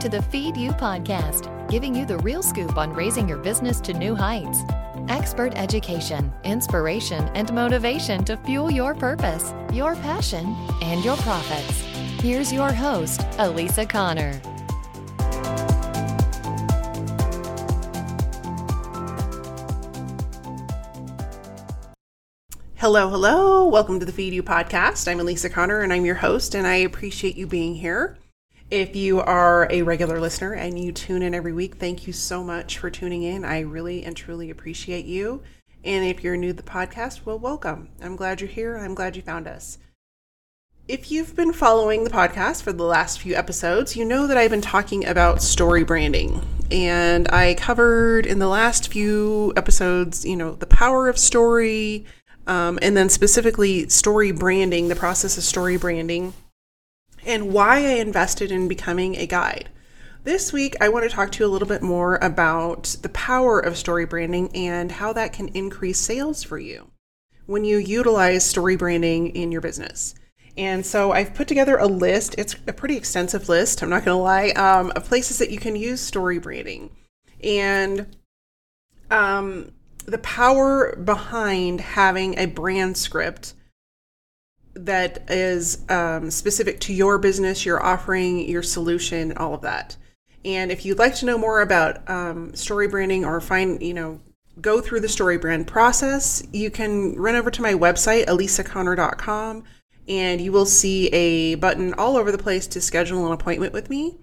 to the Feed You podcast, giving you the real scoop on raising your business to new heights. Expert education, inspiration, and motivation to fuel your purpose, your passion, and your profits. Here's your host, Elisa Connor. Hello, hello. Welcome to the Feed You podcast. I'm Elisa Connor and I'm your host, and I appreciate you being here. If you are a regular listener and you tune in every week, thank you so much for tuning in. I really and truly appreciate you. And if you're new to the podcast, well, welcome. I'm glad you're here. I'm glad you found us. If you've been following the podcast for the last few episodes, you know that I've been talking about story branding. And I covered in the last few episodes, you know, the power of story, um, and then specifically story branding, the process of story branding, and why I invested in becoming a guide. This week, I want to talk to you a little bit more about the power of story branding and how that can increase sales for you when you utilize story branding in your business. And so I've put together a list. It's a pretty extensive list, I'm not going to lie, um, of places that you can use story branding. And um, the power behind having a brand script that is um, specific to your business, your offering, your solution, all of that. And if you'd like to know more about um, story branding or find, you know, go through the story brand process, you can run over to my website, elisaconnor.com, and you will see a button all over the place to schedule an appointment with me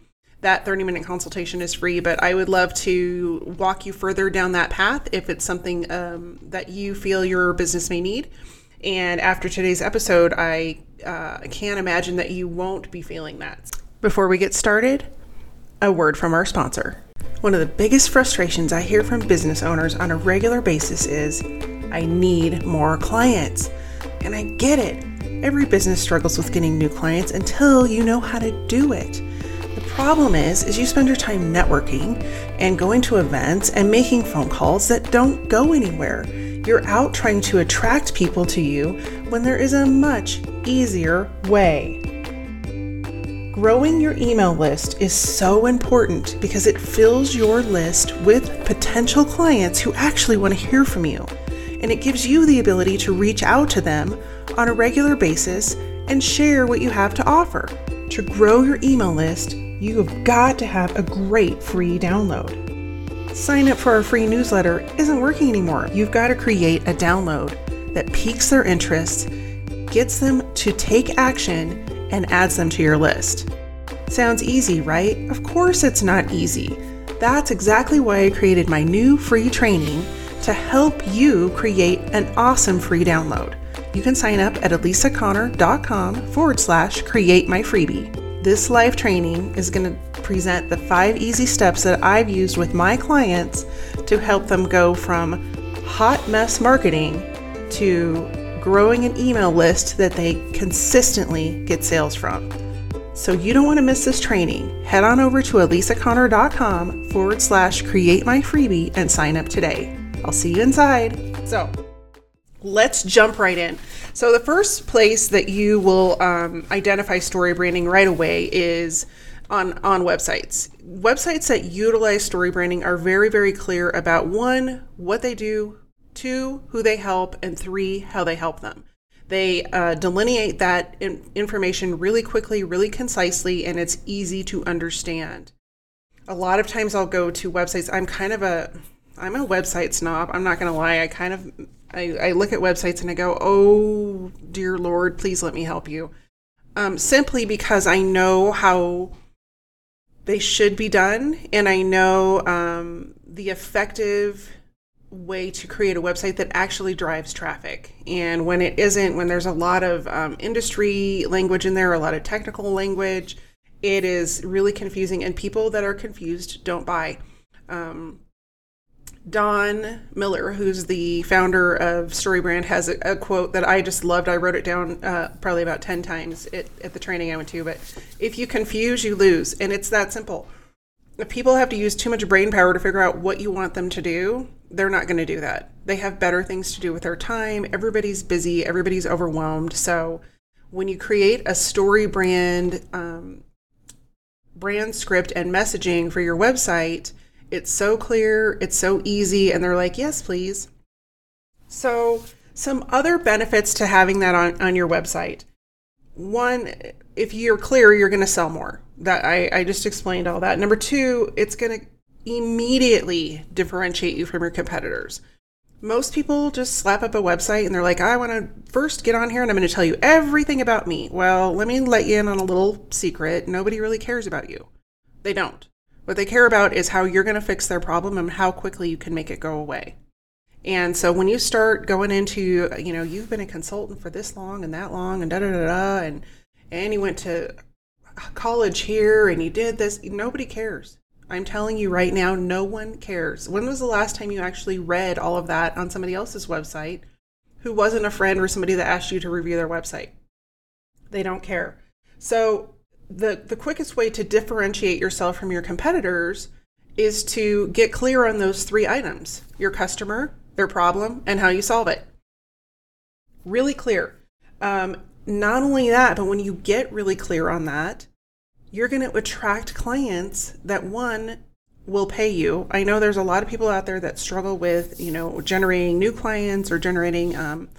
that 30 minute consultation is free, but I would love to walk you further down that path if it's something um, that you feel your business may need. And after today's episode, I uh, can't imagine that you won't be feeling that. Before we get started, a word from our sponsor. One of the biggest frustrations I hear from business owners on a regular basis is I need more clients. And I get it. Every business struggles with getting new clients until you know how to do it The problem is is you spend your time networking and going to events and making phone calls that don't go anywhere. You're out trying to attract people to you when there is a much easier way. Growing your email list is so important because it fills your list with potential clients who actually want to hear from you. And it gives you the ability to reach out to them on a regular basis and share what you have to offer. To grow your email list, you have got to have a great free download. Sign up for our free newsletter isn't working anymore. You've got to create a download that piques their interest, gets them to take action, and adds them to your list. Sounds easy, right? Of course, it's not easy. That's exactly why I created my new free training to help you create an awesome free download. You can sign up at elisaconnor.com forward slash create my freebie. This live training is going to present the five easy steps that I've used with my clients to help them go from hot mess marketing to growing an email list that they consistently get sales from. So you don't want to miss this training. Head on over to elisaconnor.com forward slash create my freebie and sign up today. I'll see you inside. So let's jump right in. So, the first place that you will um, identify story branding right away is on, on websites. Websites that utilize story branding are very, very clear about one, what they do, two, who they help, and three, how they help them. They uh, delineate that in- information really quickly, really concisely, and it's easy to understand. A lot of times I'll go to websites. I'm kind of a I'm a website snob. I'm not going to lie. I kind of I, I, look at websites and I go, "Oh dear Lord, please let me help you." Um, simply because I know how they should be done, and I know um, the effective way to create a website that actually drives traffic. And when it isn't, when there's a lot of um, industry language in there, a lot of technical language, it is really confusing. And people that are confused don't buy. Um, Don Miller, who's the founder of StoryBrand, has a, a, quote that I just loved. I wrote it down uh, probably about 10 times at, at the training I went to. But if you confuse, you lose. And it's that simple. If people have to use too much brain power to figure out what you want them to do, they're not going to do that. They have better things to do with their time. Everybody's busy, everybody's overwhelmed. So when you create a story brand um, brand script and messaging for your website, it's so clear, it's so easy, and they're like, yes, please. So, some other benefits to having that on, on your website. One, if you're clear, you're going to sell more. That I, I just explained all that. Number two, it's going to immediately differentiate you from your competitors. Most people just slap up a website and they're like, I want to first get on here and I'm going to tell you everything about me. Well, let me let you in on a little secret. Nobody really cares about you. They don't. What they care about is how you're going to fix their problem and how quickly you can make it go away. And so when you start going into, you know, you've been a consultant for this long and that long and da da da da, and and you went to college here and you did this, nobody cares. I'm telling you right now, no one cares. When was the last time you actually read all of that on somebody else's website who wasn't a friend or somebody that asked you to review their website? They don't care. So the the quickest way to differentiate yourself from your competitors is to get clear on those three items: your customer, their problem, and how you solve it. Really clear. Um, not only that, but when you get really clear on that, you're going to attract clients that one will pay you. I know there's a lot of people out there that struggle with, you know, generating new clients or generating um,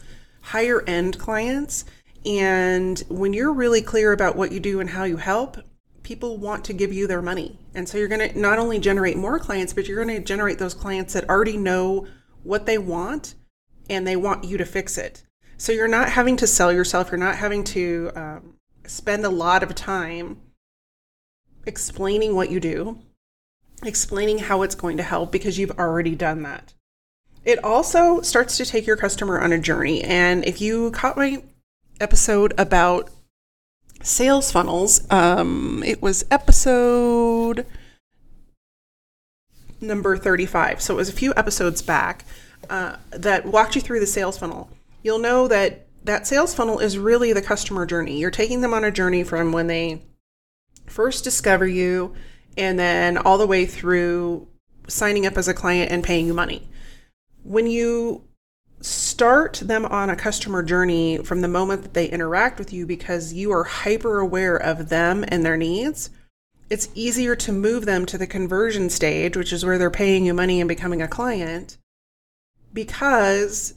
higher end clients. And when you're really clear about what you do and how you help, people want to give you their money. And so you're going to not only generate more clients, but you're going to generate those clients that already know what they want and they want you to fix it. So you're not having to sell yourself, you're not having to um, spend a lot of time explaining what you do, explaining how it's going to help because you've already done that. It also starts to take your customer on a journey. And if you caught my episode about sales funnels, um, it was episode number 35. So it was a few episodes back uh, that walked you through the sales funnel. You'll know that that sales funnel is really the customer journey. You're taking them on a journey from when they first discover you and then all the way through signing up as a client and paying you money. When you start them on a customer journey from the moment that they interact with you because you are hyper aware of them and their needs, it's easier to move them to the conversion stage, which is where they're paying you money and becoming a client, because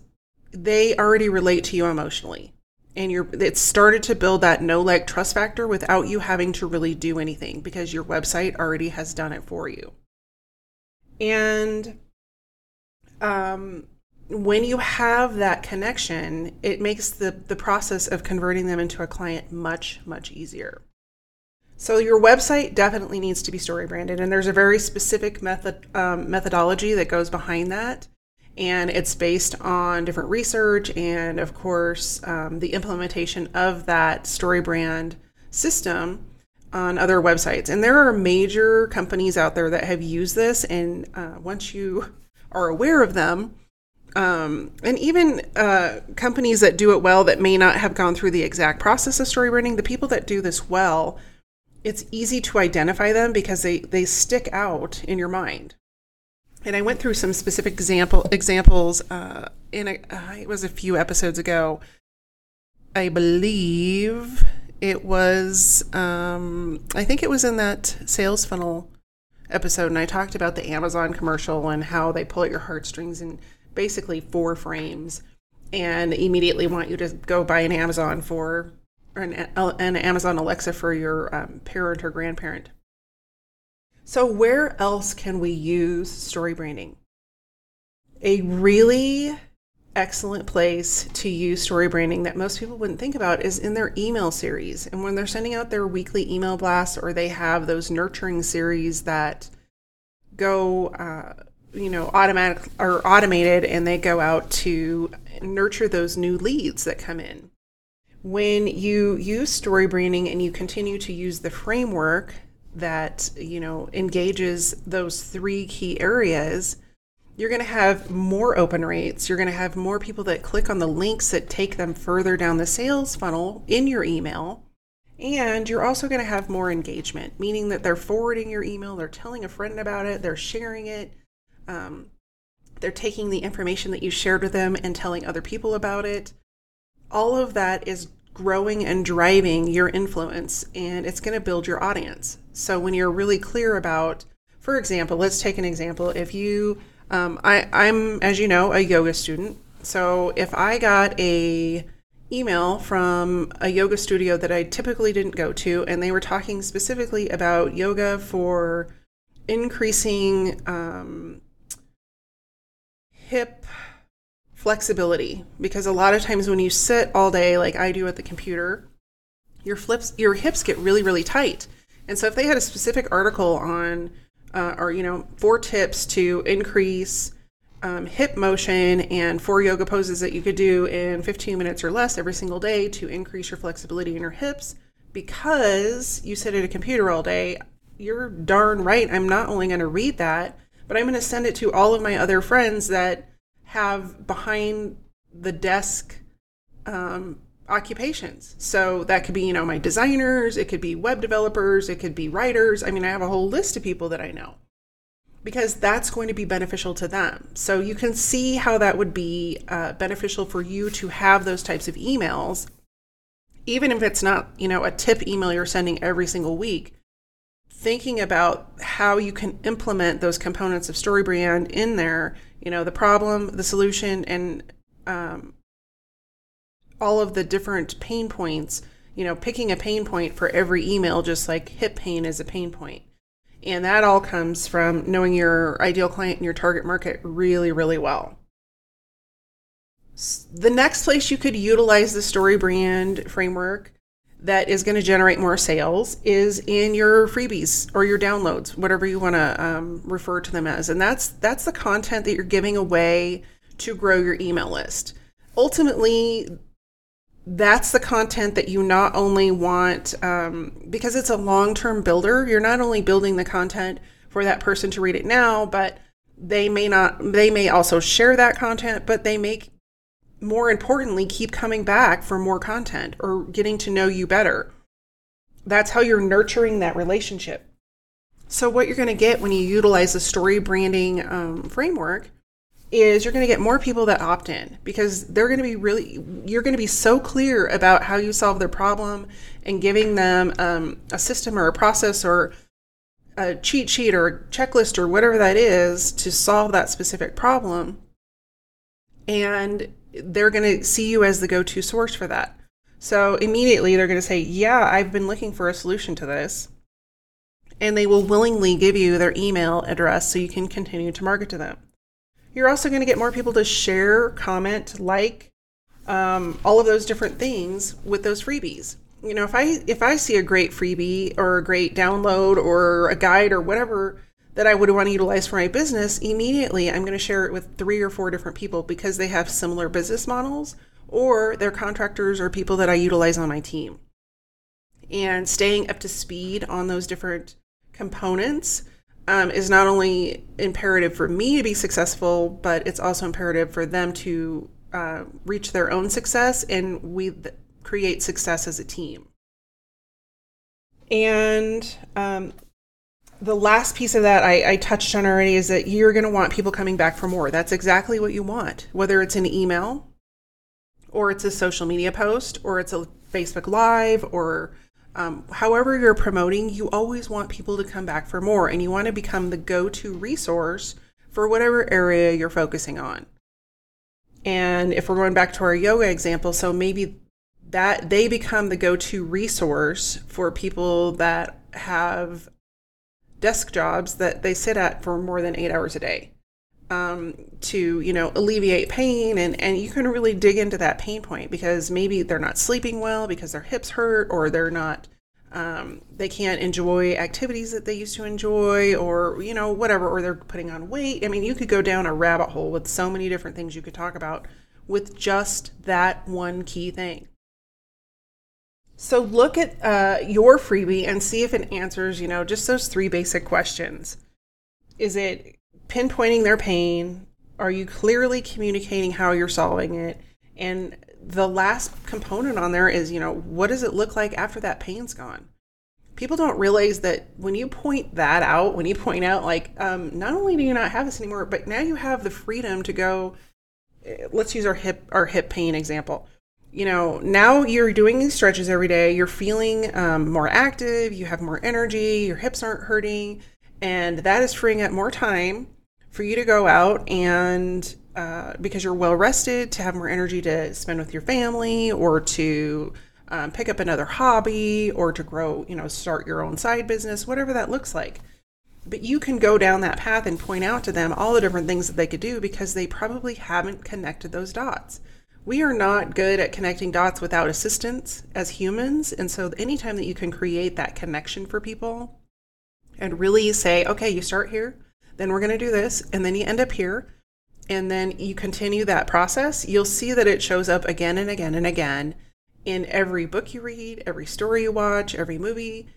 they already relate to you emotionally. And you're it's started to build that know like trust factor without you having to really do anything because your website already has done it for you. And um, when you have that connection it makes the the process of converting them into a client much much easier so your website definitely needs to be story branded and there's a very specific method um, methodology that goes behind that and it's based on different research and, of course, um, the implementation of that story brand system on other websites. And there are major companies out there that have used this, and uh, once you are aware of them, um, and even uh, companies that do it well that may not have gone through the exact process of story branding, the people that do this well, it's easy to identify them because they, they stick out in your mind and I went through some specific example examples uh, in a, uh, it was a few episodes ago. I believe it was um, I think it was in that sales funnel episode, and I talked about the Amazon commercial and how they pull at your heartstrings in basically four frames, and immediately want you to go buy an Amazon for an, an Amazon Alexa for your um, parent or grandparent. So, where else can we use story branding? A really excellent place to use story branding that most people wouldn't think about is in their email series. And when they're sending out their weekly email blasts or they have those nurturing series that go, uh, you know, automatic or automated and they go out to nurture those new leads that come in. When you use story branding and you continue to use the framework that you know engages those three key areas you're going to have more open rates. You're going to have more people that click on the links that take them further down the sales funnel in your email. And you're also going to have more engagement meaning that they're forwarding your email they're telling a friend about it they're sharing it um, they're taking the information that you shared with them and telling other people about it all of that is growing and driving your influence and it's going to build your audience So when you're really clear about, for example, let's take an example. If you, um, I, I'm, as you know, a yoga student. So if I got a email from a yoga studio that I typically didn't go to, and they were talking specifically about yoga for increasing um, hip flexibility because a lot of times when you sit all day like I do at the computer your flips your hips get really really tight. And so if they had a specific article on uh, or you know four tips to increase um, hip motion and four yoga poses that you could do in 15 minutes or less every single day to increase your flexibility in your hips because you sit at a computer all day you're darn right i'm not only going to read that but i'm going to send it to all of my other friends that have behind the desk um, occupations. So that could be, you know, my designers, it could be web developers, it could be writers. I mean, I have a whole list of people that I know because that's going to be beneficial to them. So you can see how that would be uh, beneficial for you to have those types of emails, even if it's not, you know, a tip email you're sending every single week. Thinking about how you can implement those components of StoryBrand in there, you know, the problem, the solution, and um, all of the different pain points, you know, picking a pain point for every email, just like hip pain is a pain point. And that all comes from knowing your ideal client and your target market really, really well. The next place you could utilize the StoryBrand framework that is going to generate more sales is in your freebies or your downloads, whatever you want to um, refer to them as. And that's that's the content that you're giving away to grow your email list. Ultimately, that's the content that you not only want um, because it's a long-term builder you're not only building the content for that person to read it now but they may not they may also share that content but they make more importantly keep coming back for more content or getting to know you better. That's how you're nurturing that relationship. So what you're going to get when you utilize the story branding um, framework is you're going to get more people that opt in because they're going to be really you're going to be so clear about how you solve their problem and giving them um, a system or a process or a cheat sheet or a checklist or whatever that is to solve that specific problem. And they're going to see you as the go-to source for that. So immediately they're going to say yeah i've been looking for a solution to this. And they will willingly give you their email address so you can continue to market to them. You're also going to get more people to share, comment, like, um, all of those different things with those freebies. You know, if I if I see a great freebie or a great download or a guide or whatever that I would want to utilize for my business, immediately I'm going to share it with three or four different people because they have similar business models or they're contractors or people that I utilize on my team. And staying up to speed on those different components um, is not only imperative for me to be successful, but it's also imperative for them to uh, reach their own success and we th- create success as a team. And um, the last piece of that I, I touched on already is that you're going to want people coming back for more. That's exactly what you want, whether it's an email or it's a social media post or it's a Facebook Live or um, however you're promoting, you always want people to come back for more and you want to become the go to resource for whatever area you're focusing on. And if we're going back to our yoga example, so maybe that they become the go to resource for people that have desk jobs that they sit at for more than eight hours a day um, to you know alleviate pain. And and you can really dig into that pain point because maybe they're not sleeping well because their hips hurt or they're not um, they can't enjoy activities that they used to enjoy or you know whatever or they're putting on weight. I mean you could go down a rabbit hole with so many different things you could talk about with just that one key thing so look at uh, your freebie and see if it answers you know just those three basic questions is it pinpointing their pain? Are you clearly communicating how you're solving it? And the last component on there is, you know, what does it look like after that pain's gone? People don't realize that when you point that out, when you point out, like, um, not only do you not have this anymore, but now you have the freedom to go. Let's use our hip our hip pain example. You know, now you're doing these stretches every day, you're feeling um, more active, you have more energy, your hips aren't hurting, and that is freeing up more time for you to go out and uh, because you're well rested, to have more energy to spend with your family or to um, pick up another hobby or to grow, you know, start your own side business, whatever that looks like. But you can go down that path and point out to them all the different things that they could do because they probably haven't connected those dots. We are not good at connecting dots without assistance as humans. And so, anytime that you can create that connection for people and really say, okay, you start here, then we're going to do this, and then you end up here, and then you continue that process, you'll see that it shows up again and again and again in every book you read, every story you watch, every movie.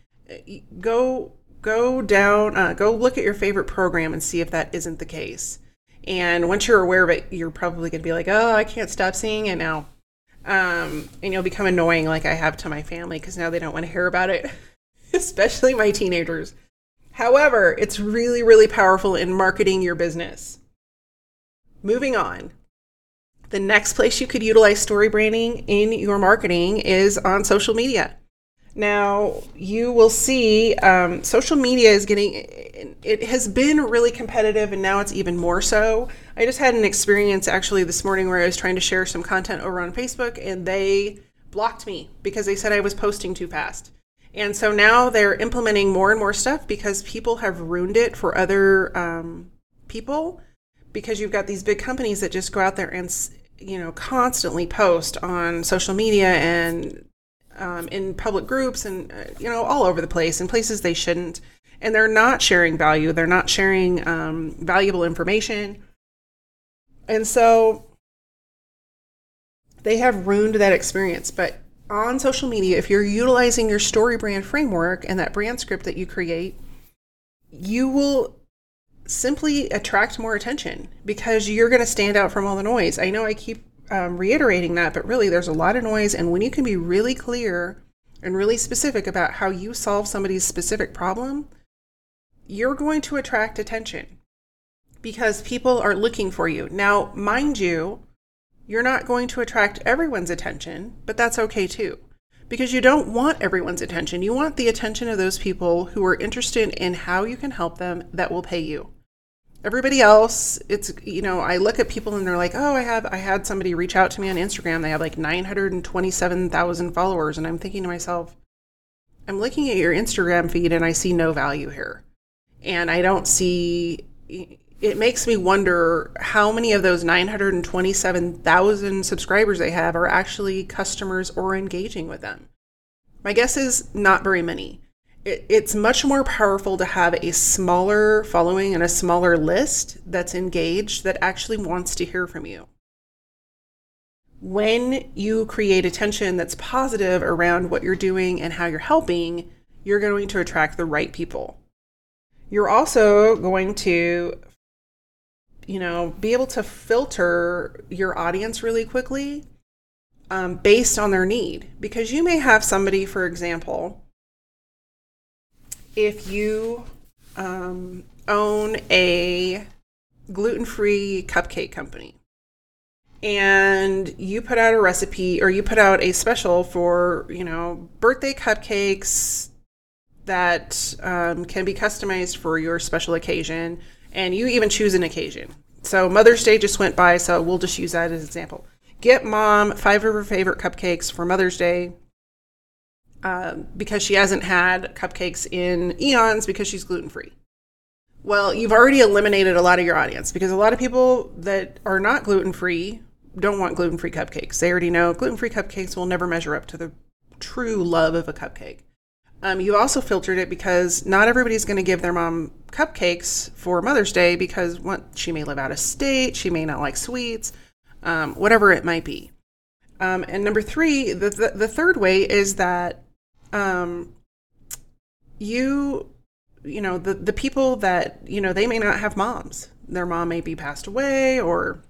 Go go down, uh, go look at your favorite program and see if that isn't the case. And once you're aware of it, you're probably going to be like, oh, I can't stop seeing it now. Um, and you'll become annoying like I have to my family because now they don't want to hear about it, especially my teenagers. However, it's really, really powerful in marketing your business. Moving on. The next place you could utilize story branding in your marketing is on social media. Now, you will see um, social media is getting, it has been really competitive and now it's even more so. I just had an experience actually this morning where I was trying to share some content over on Facebook and they blocked me because they said I was posting too fast. And so now they're implementing more and more stuff because people have ruined it for other um, people because you've got these big companies that just go out there and, you know, constantly post on social media and um, in public groups and uh, you know all over the place in places they shouldn't. And they're not sharing value. They're not sharing um, valuable information. And so they have ruined that experience. But on social media if you're utilizing your story brand framework and that brand script that you create you will simply attract more attention because you're going to stand out from all the noise. I know i keep um, reiterating that, but really there's a lot of noise. And when you can be really clear and really specific about how you solve somebody's specific problem, you're going to attract attention because people are looking for you. Now, mind you, you're not going to attract everyone's attention, but that's okay too. Because you don't want everyone's attention. You want the attention of those people who are interested in how you can help them that will pay you everybody else it's you know i look at people and they're like oh i have i had somebody reach out to me on instagram. They have like 927000 followers. And i'm thinking to myself i'm looking at your instagram feed and i see no value here. And i don't see it makes me wonder how many of those 927000 subscribers they have are actually customers or engaging with them. My guess is not very many it, it's much more powerful to have a smaller following and a smaller list that's engaged that actually wants to hear from you. When you create attention that's positive around what you're doing and how you're helping, you're going to attract the right people. You're also going to you know, be able to filter your audience really quickly um, based on their need. Because you may have somebody, for example, if you um, own a gluten free cupcake company and you put out a recipe or you put out a special for, you know, birthday cupcakes that um, can be customized for your special occasion, and you even choose an occasion. So Mother's Day just went by, so we'll just use that as an example. Get mom five of her favorite cupcakes for Mother's Day um, because she hasn't had cupcakes in eons because she's gluten free. Well, you've already eliminated a lot of your audience because a lot of people that are not gluten free don't want gluten free cupcakes. They already know gluten free cupcakes will never measure up to the true love of a cupcake. Um, you also filtered it because not everybody's going to give their mom cupcakes for Mother's Day because she may live out of state, she may not like sweets, um, whatever it might be. Um, and number three, the, the, the third way is that um, you you know the the people that you know they may not have moms their mom may be passed away or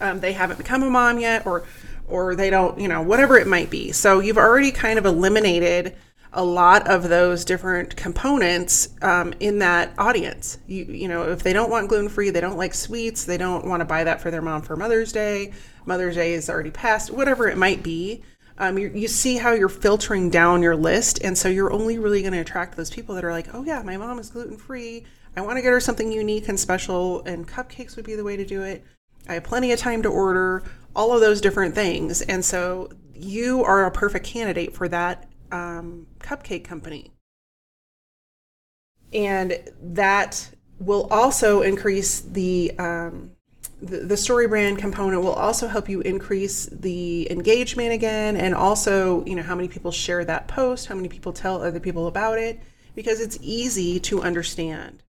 um, they haven't become a mom yet or or they don't you know whatever it might be so you've already kind of eliminated a lot of those different components um, in that audience. You, you know, if they don't want gluten free, they don't like sweets, they don't want to buy that for their mom for Mother's Day, Mother's Day is already passed, whatever it might be. Um, you, see how you're filtering down your list. And so you're only really going to attract those people that are like, oh, yeah, my mom is gluten free. I want to get her something unique and special, and cupcakes would be the way to do it. I have plenty of time to order, all of those different things. And so you are a perfect candidate for that um, cupcake company. And that will also increase the, um, the, story brand component will also help you increase the engagement again and also you know how many people share that post how many people tell other people about it because it's easy to understand.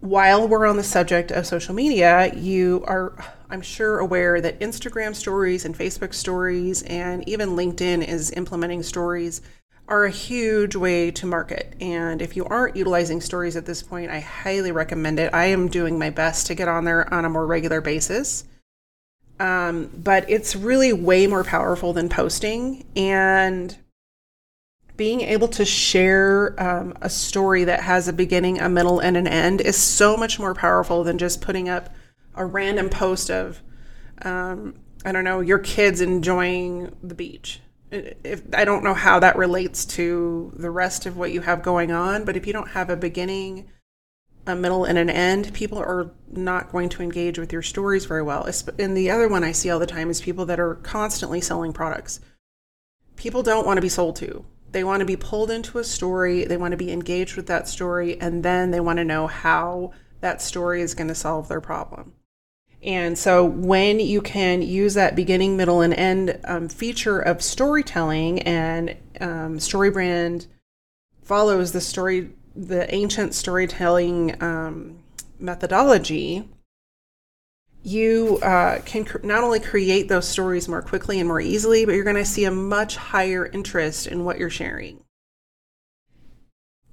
While we're on the subject of social media, you are, I'm sure, aware that Instagram stories and Facebook stories and even LinkedIn is implementing stories are a huge way to market. And if you aren't utilizing stories at this point, I highly recommend it. I am doing my best to get on there on a more regular basis. Um, but it's really way more powerful than posting. And being able to share um, a story that has a beginning, a middle, and an end is so much more powerful than just putting up a random post of, um, I don't know, your kids enjoying the beach. If I don't know how that relates to the rest of what you have going on, but if you don't have a beginning, a middle, and an end, people are not going to engage with your stories very well. And the other one I see all the time is people that are constantly selling products. People don't want to be sold to they want to be pulled into a story, they want to be engaged with that story, and then they want to know how that story is going to solve their problem. And so, when you can use that beginning, middle, and end um, feature of storytelling, and um, StoryBrand follows the story, the ancient storytelling um, methodology, you uh, can cr- not only create those stories more quickly and more easily, but you're going to see a much higher interest in what you're sharing.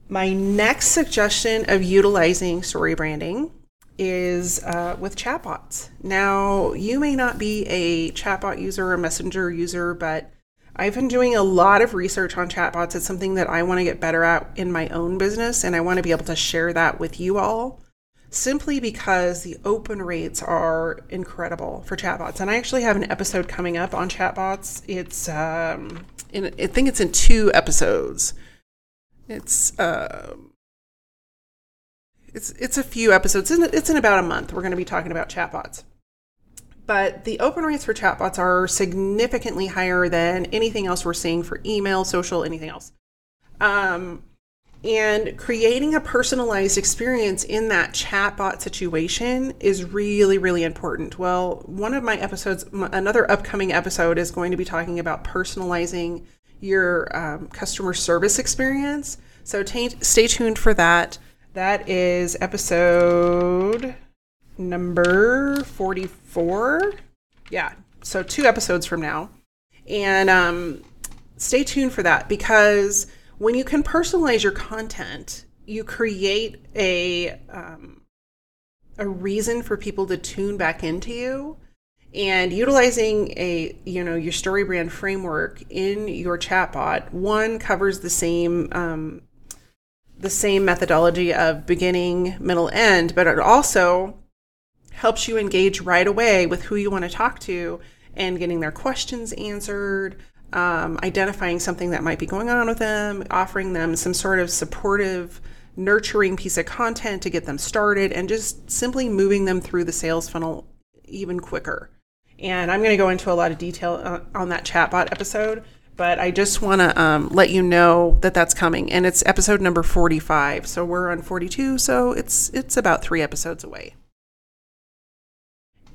My next suggestion of utilizing story branding is uh, with chatbots. Now, you may not be a chatbot user or messenger user, but I've been doing a lot of research on chatbots. It's something that I want to get better at in my own business, and I want to be able to share that with you all simply because the open rates are incredible for chatbots. And I actually have an episode coming up on chatbots. It's um, in, I think it's in two episodes. It's uh, it's it's a few episodes. It's in, it's in about a month. We're going to be talking about chatbots. But the open rates for chatbots are significantly higher than anything else we're seeing for email, social, anything else. Um, and creating a personalized experience in that chatbot situation is really, really important. Well, one of my episodes, another upcoming episode, is going to be talking about personalizing your um, customer service experience. So t- stay tuned for that. That is episode number 44. Yeah. So two episodes from now. And um, stay tuned for that because when you can personalize your content, you create a um, a reason for people to tune back into you and utilizing a you know your story brand framework in your chatbot one covers the same um, the same methodology of beginning middle end but it also helps you engage right away with who you want to talk to and getting their questions answered um, identifying something that might be going on with them, offering them some sort of supportive, nurturing piece of content to get them started, and just simply moving them through the sales funnel even quicker. And I'm going to go into a lot of detail uh, on that chatbot episode, but I just want to um, let you know that that's coming, and it's episode number 45. So we're on 42, so it's it's about three episodes away.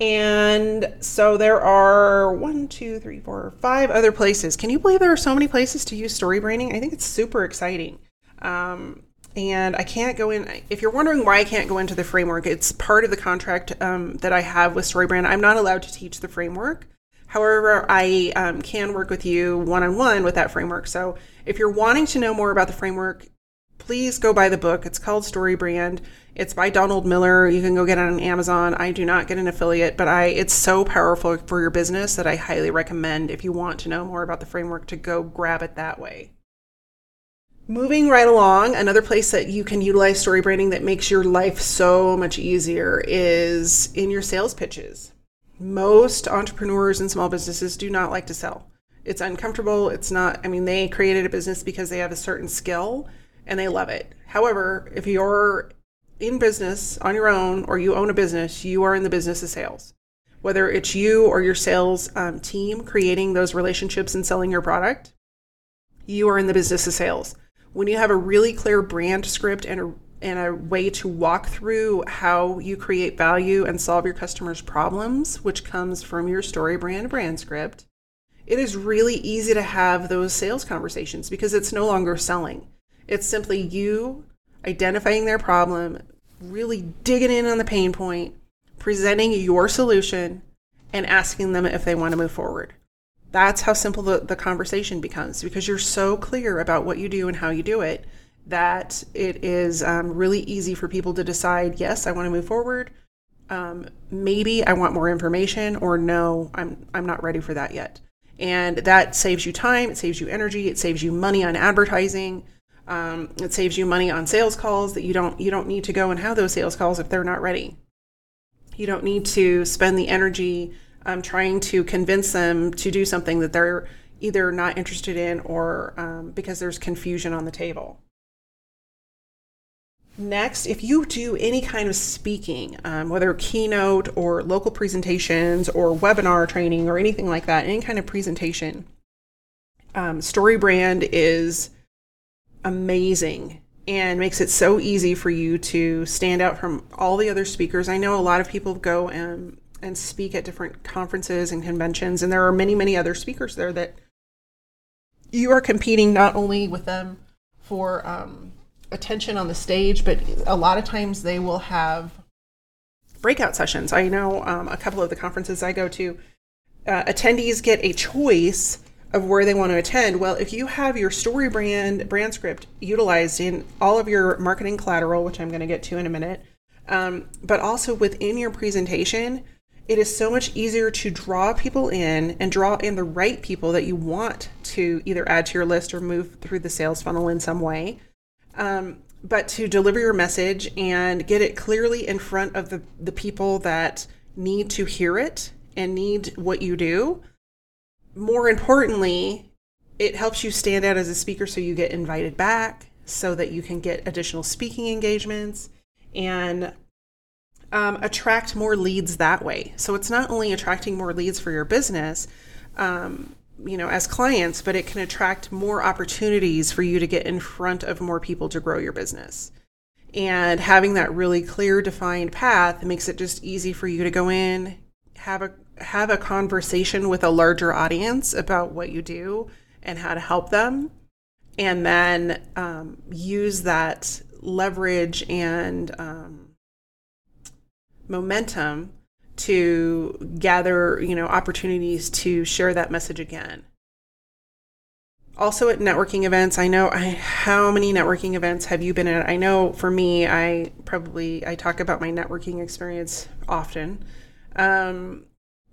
And so there are one, two, three, four, five other places. Can you believe there are so many places to use story branding? I think it's super exciting. Um, and I can't go in. If you're wondering why I can't go into the framework, it's part of the contract um, that I have with StoryBrand. I'm not allowed to teach the framework. However, I um, can work with you one on one with that framework. So if you're wanting to know more about the framework, please go buy the book. It's called Story Brand. It's by Donald Miller. You can go get it on Amazon. I do not get an affiliate, but I it's so powerful for your business that I highly recommend if you want to know more about the framework to go grab it that way. Moving right along, another place that you can utilize story branding that makes your life so much easier is in your sales pitches. Most entrepreneurs and small businesses do not like to sell. It's uncomfortable. It's not, I mean, they created a business because they have a certain skill and they love it. However, if you're in business on your own or you own a business, you are in the business of sales. Whether it's you or your sales um, team creating those relationships and selling your product, you are in the business of sales when you have a really clear brand script and a, and a way to walk through how you create value and solve your customers' problems, which comes from your story brand brand script, it is really easy to have those sales conversations because it's no longer selling. It's simply you identifying their problem, really digging in on the pain point, presenting your solution, and asking them if they want to move forward. That's how simple the, the conversation becomes because you're so clear about what you do and how you do it that it is um, really easy for people to decide, yes, I want to move forward. Um, maybe I want more information, or no, I'm I'm not ready for that yet. And that saves you time, it saves you energy, it saves you money on advertising, um, it saves you money on sales calls that you don't you don't need to go and have those sales calls if they're not ready. You don't need to spend the energy um, trying to convince them to do something that they're either not interested in or um, because there's confusion on the table. Next, if you do any kind of speaking, um, whether keynote or local presentations or webinar training or anything like that, any kind of presentation, um, StoryBrand is amazing and makes it so easy for you to stand out from all the other speakers. I know a lot of people go and and speak at different conferences and conventions. And there are many, many other speakers there that you are competing not only with them for um, attention on the stage, but a lot of times they will have breakout sessions. I know um, a couple of the conferences I go to, uh, attendees get a choice of where they want to attend. Well, if you have your story brand brand script utilized in all of your marketing collateral, which I'm going to get to in a minute, um, but also within your presentation, it is so much easier to draw people in and draw in the right people that you want to either add to your list or move through the sales funnel in some way. Um, but to deliver your message and get it clearly in front of the, the people that need to hear it and need what you do. More importantly, it helps you stand out as a speaker so you get invited back so that you can get additional speaking engagements and um, attract more leads that way. So it's not only attracting more leads for your business, um, you know, as clients, but it can attract more opportunities for you to get in front of more people to grow your business. And having that really clear, defined path makes it just easy for you to go in, have a have a conversation with a larger audience about what you do and how to help them, and then um, use that leverage and um, momentum to gather, you know, opportunities to share that message again. Also at networking events, I know I, how many networking events have you been at? I know for me, I probably I talk about my networking experience often. Um,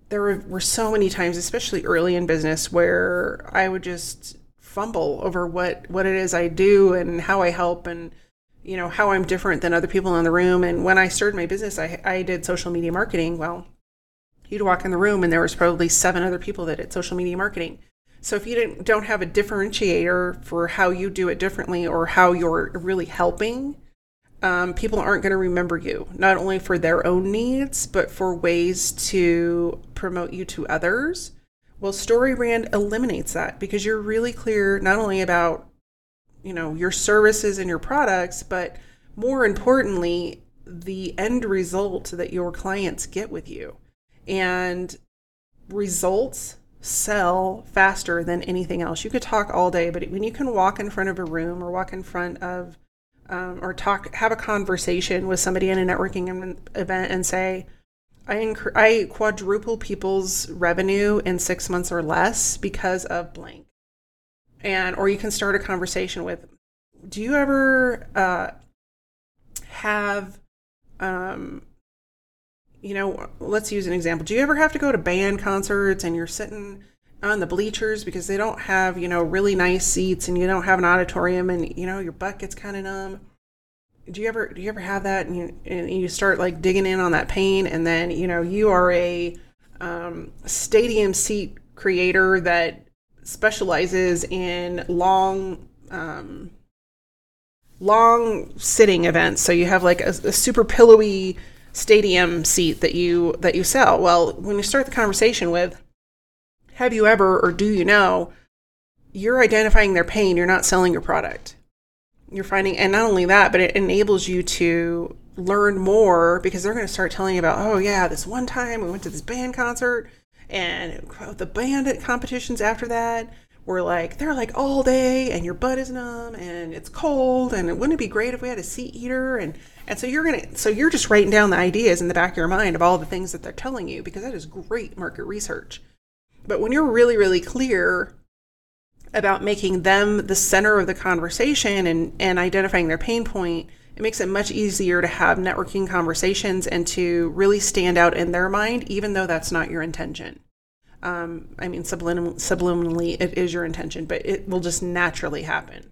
there were, were so many times, especially early in business, where I would just fumble over what what it is I do and how I help and you know how I'm different than other people in the room. And when I started my business, I I did social media marketing. Well, you'd walk in the room and there was probably seven other people that did social media marketing. So if you didn't don't have a differentiator for how you do it differently or how you're really helping, um, people aren't going to remember you not only for their own needs but for ways to promote you to others. Well, StoryBrand eliminates that because you're really clear not only about you know your services and your products but more importantly the end result that your clients get with you. And results sell faster than anything else. You could talk all day but when you can walk in front of a room or walk in front of um, or talk have a conversation with somebody in a networking event and say I, inc- I quadruple people's revenue in six months or less because of blank and or you can start a conversation with do you ever uh, have, um, you know, let's use an example. Do you ever have to go to band concerts and you're sitting on the bleachers because they don't have, you know, really nice seats and you don't have an auditorium and, you know, your butt gets kind of numb? Do you ever do you ever have that and you and you start like digging in on that pain and then you know you are a um, stadium seat creator that specializes in long um, long sitting events. So you have like a, a, super pillowy stadium seat that you that you sell. Well, when you start the conversation with have you ever or do you know, you're identifying their pain, you're not selling your product. You're finding and not only that, but it enables you to learn more because they're going to start telling you about, oh yeah, this one time we went to this band concert and the band competitions after that were like they're like all day and your butt is numb and it's cold and it wouldn't it be great if we had a seat heater? And and so you're gonna so you're just writing down the ideas in the back of your mind of all the things that they're telling you because that is great market research. But when you're really really clear about making them the center of the conversation and and identifying their pain point it makes it much easier to have networking conversations and to really stand out in their mind even though that's not your intention um, I mean, sublim- subliminally, it is your intention, but it will just naturally happen.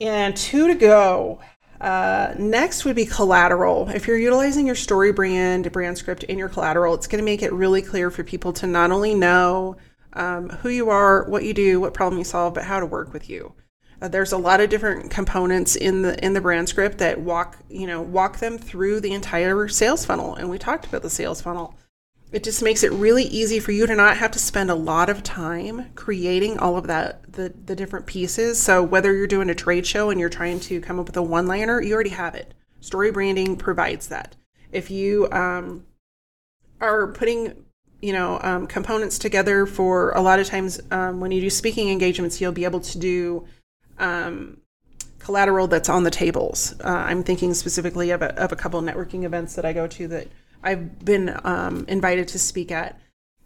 And two to go. Uh, next would be collateral. If you're utilizing your story brand, brand script in your collateral, it's going to make it really clear for people to not only know um, who you are, what you do, what problem you solve, but how to work with you. Uh, there's a lot of different components in the in the brand script that walk you know walk them through the entire sales funnel, and we talked about the sales funnel. It just makes it really easy for you to not have to spend a lot of time creating all of that the the different pieces. So whether you're doing a trade show and you're trying to come up with a one liner you already have it. Story branding provides that. If you um, are putting you know um, components together for a lot of times um, when you do speaking engagements you'll be able to do um, collateral that's on the tables. Uh, i'm thinking specifically of a, of a couple networking events that i go to that I've been um, invited to speak at.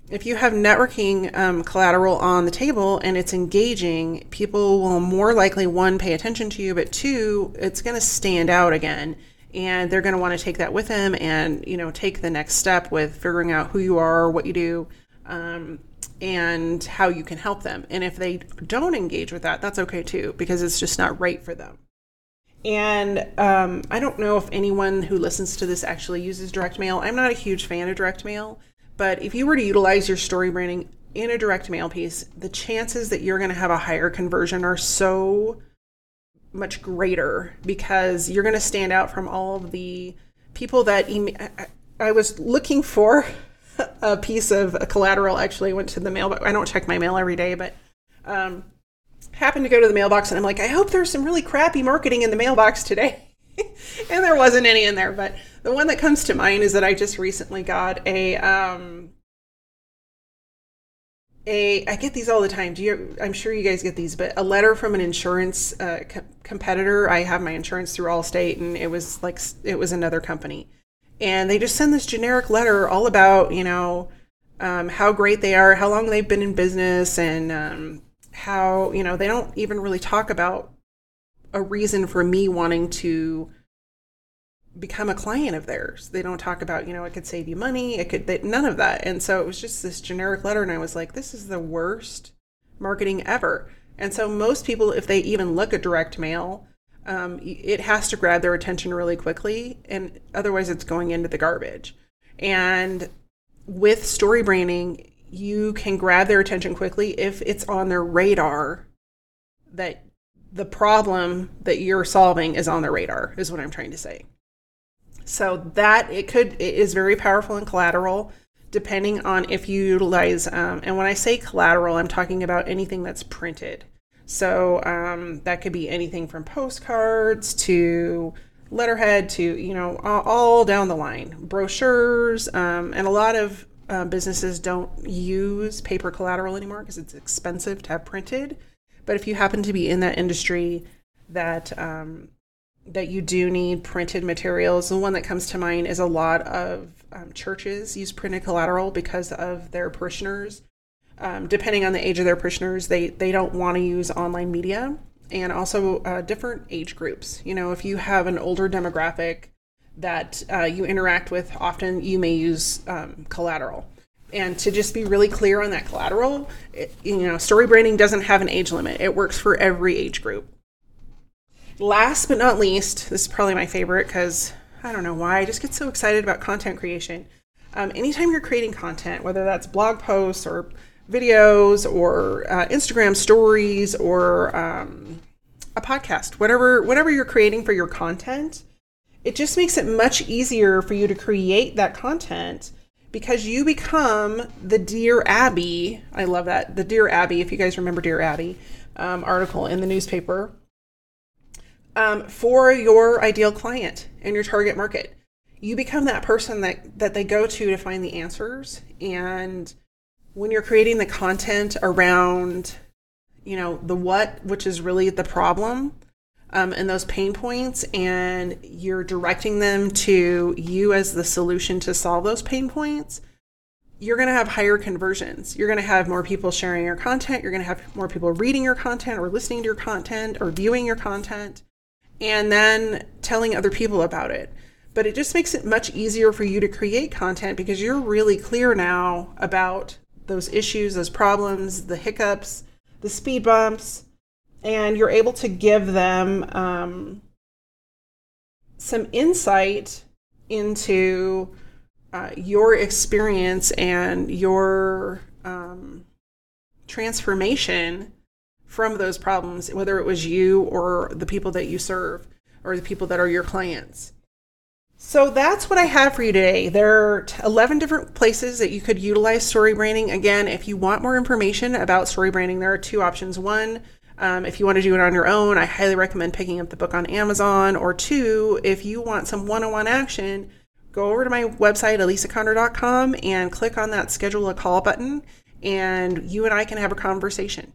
If you have networking um, collateral on the table and it's engaging, people will more likely one pay attention to you, but two, it's going to stand out again, and they're going to want to take that with them and you know take the next step with figuring out who you are, what you do, um, and how you can help them. And if they don't engage with that, that's okay too because it's just not right for them. And um, I don't know if anyone who listens to this actually uses direct mail. I'm not a huge fan of direct mail, but if you were to utilize your story branding in a direct mail piece, the chances that you're going to have a higher conversion are so much greater because you're going to stand out from all of the people that email. I was looking for a piece of collateral. Actually, went to the mail, but I don't check my mail every day, but um, happened to go to the mailbox and I'm like, I hope there's some really crappy marketing in the mailbox today. and there wasn't any in there, but the one that comes to mind is that I just recently got a um a I get these all the time. Do you I'm sure you guys get these, but a letter from an insurance uh, co- competitor. I have my insurance through Allstate and it was like it was another company. And they just send this generic letter all about, you know, um, how great they are, how long they've been in business, and um, how, you know, they don't even really talk about a reason for me wanting to become a client of theirs. They don't talk about, you know, it could save you money, it could, they, none of that. And so it was just this generic letter. And I was like, this is the worst marketing ever. And so most people, if they even look at direct mail, um, it has to grab their attention really quickly. And otherwise, it's going into the garbage. And with story branding, you can grab their attention quickly if it's on their radar that the problem that you're solving is on their radar is what i'm trying to say so that it could it is very powerful and collateral depending on if you utilize um, and when i say collateral i'm talking about anything that's printed so um, that could be anything from postcards to letterhead to you know all, all down the line brochures um, and a lot of uh, businesses don't use paper collateral anymore because it's expensive to have printed. But if you happen to be in that industry that um, that you do need printed materials, the one that comes to mind is a lot of um, churches use printed collateral because of their parishioners. Um, depending on the age of their parishioners, they they don't want to use online media. and also uh, different age groups. You know, if you have an older demographic that uh, you interact with often, you may use um, collateral. And to just be really clear on that collateral, it, you know, story branding doesn't have an age limit, it works for every age group. Last but not least, this is probably my favorite because I don't know why, I just get so excited about content creation. Um, anytime you're creating content, whether that's blog posts or videos or uh, Instagram stories or um, a podcast, whatever whatever you're creating for your content, it just makes it much easier for you to create that content because you become the Dear Abby. I love that the Dear Abby. If you guys remember Dear Abby um, article in the newspaper. Um, for your ideal client and your target market, you become that person that that they go to to find the answers and when you're creating the content around, you know, the what, which is really the problem, um, and those pain points, and you're directing them to you as the solution to solve those pain points, you're going to have higher conversions. You're going to have more people sharing your content. You're going to have more people reading your content or listening to your content or viewing your content and then telling other people about it. But it just makes it much easier for you to create content because you're really clear now about those issues, those problems, the hiccups, the speed bumps, and you're able to give them um, some insight into uh, your experience and your um, transformation from those problems, whether it was you or the people that you serve or the people that are your clients. So that's what I have for you today. There are 11 different places that you could utilize story branding. Again, if you want more information about story branding, there are two options. One, um, if you want to do it on your own, I highly recommend picking up the book on Amazon. Or two, if you want some one on one action, go over to my website, elisaconner.com, and click on that schedule a call button, and you and I can have a conversation.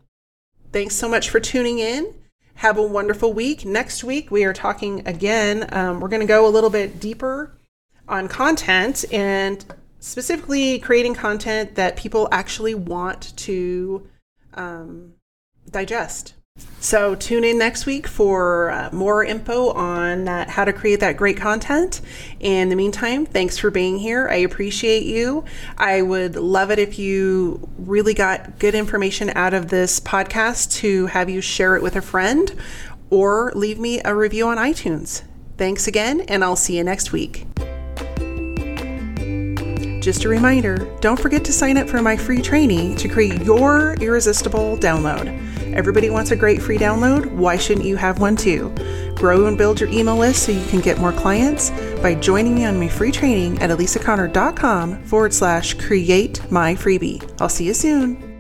Thanks so much for tuning in. Have a wonderful week. Next week, we are talking again. Um, we're going to go a little bit deeper on content and specifically creating content that people actually want to um, digest. So tune in next week for uh, more info on uh, how to create that great content. In the meantime, thanks for being here. I appreciate you. I would love it if you really got good information out of this podcast to have you share it with a friend or leave me a review on iTunes. Thanks again, and I'll see you next week. Just a reminder don't forget to sign up for my free training to create your irresistible download. Everybody wants a great free download. Why shouldn't you have one too? Grow and build your email list so you can get more clients by joining me on my free training at elisaconner.com forward slash create my freebie. I'll see you soon.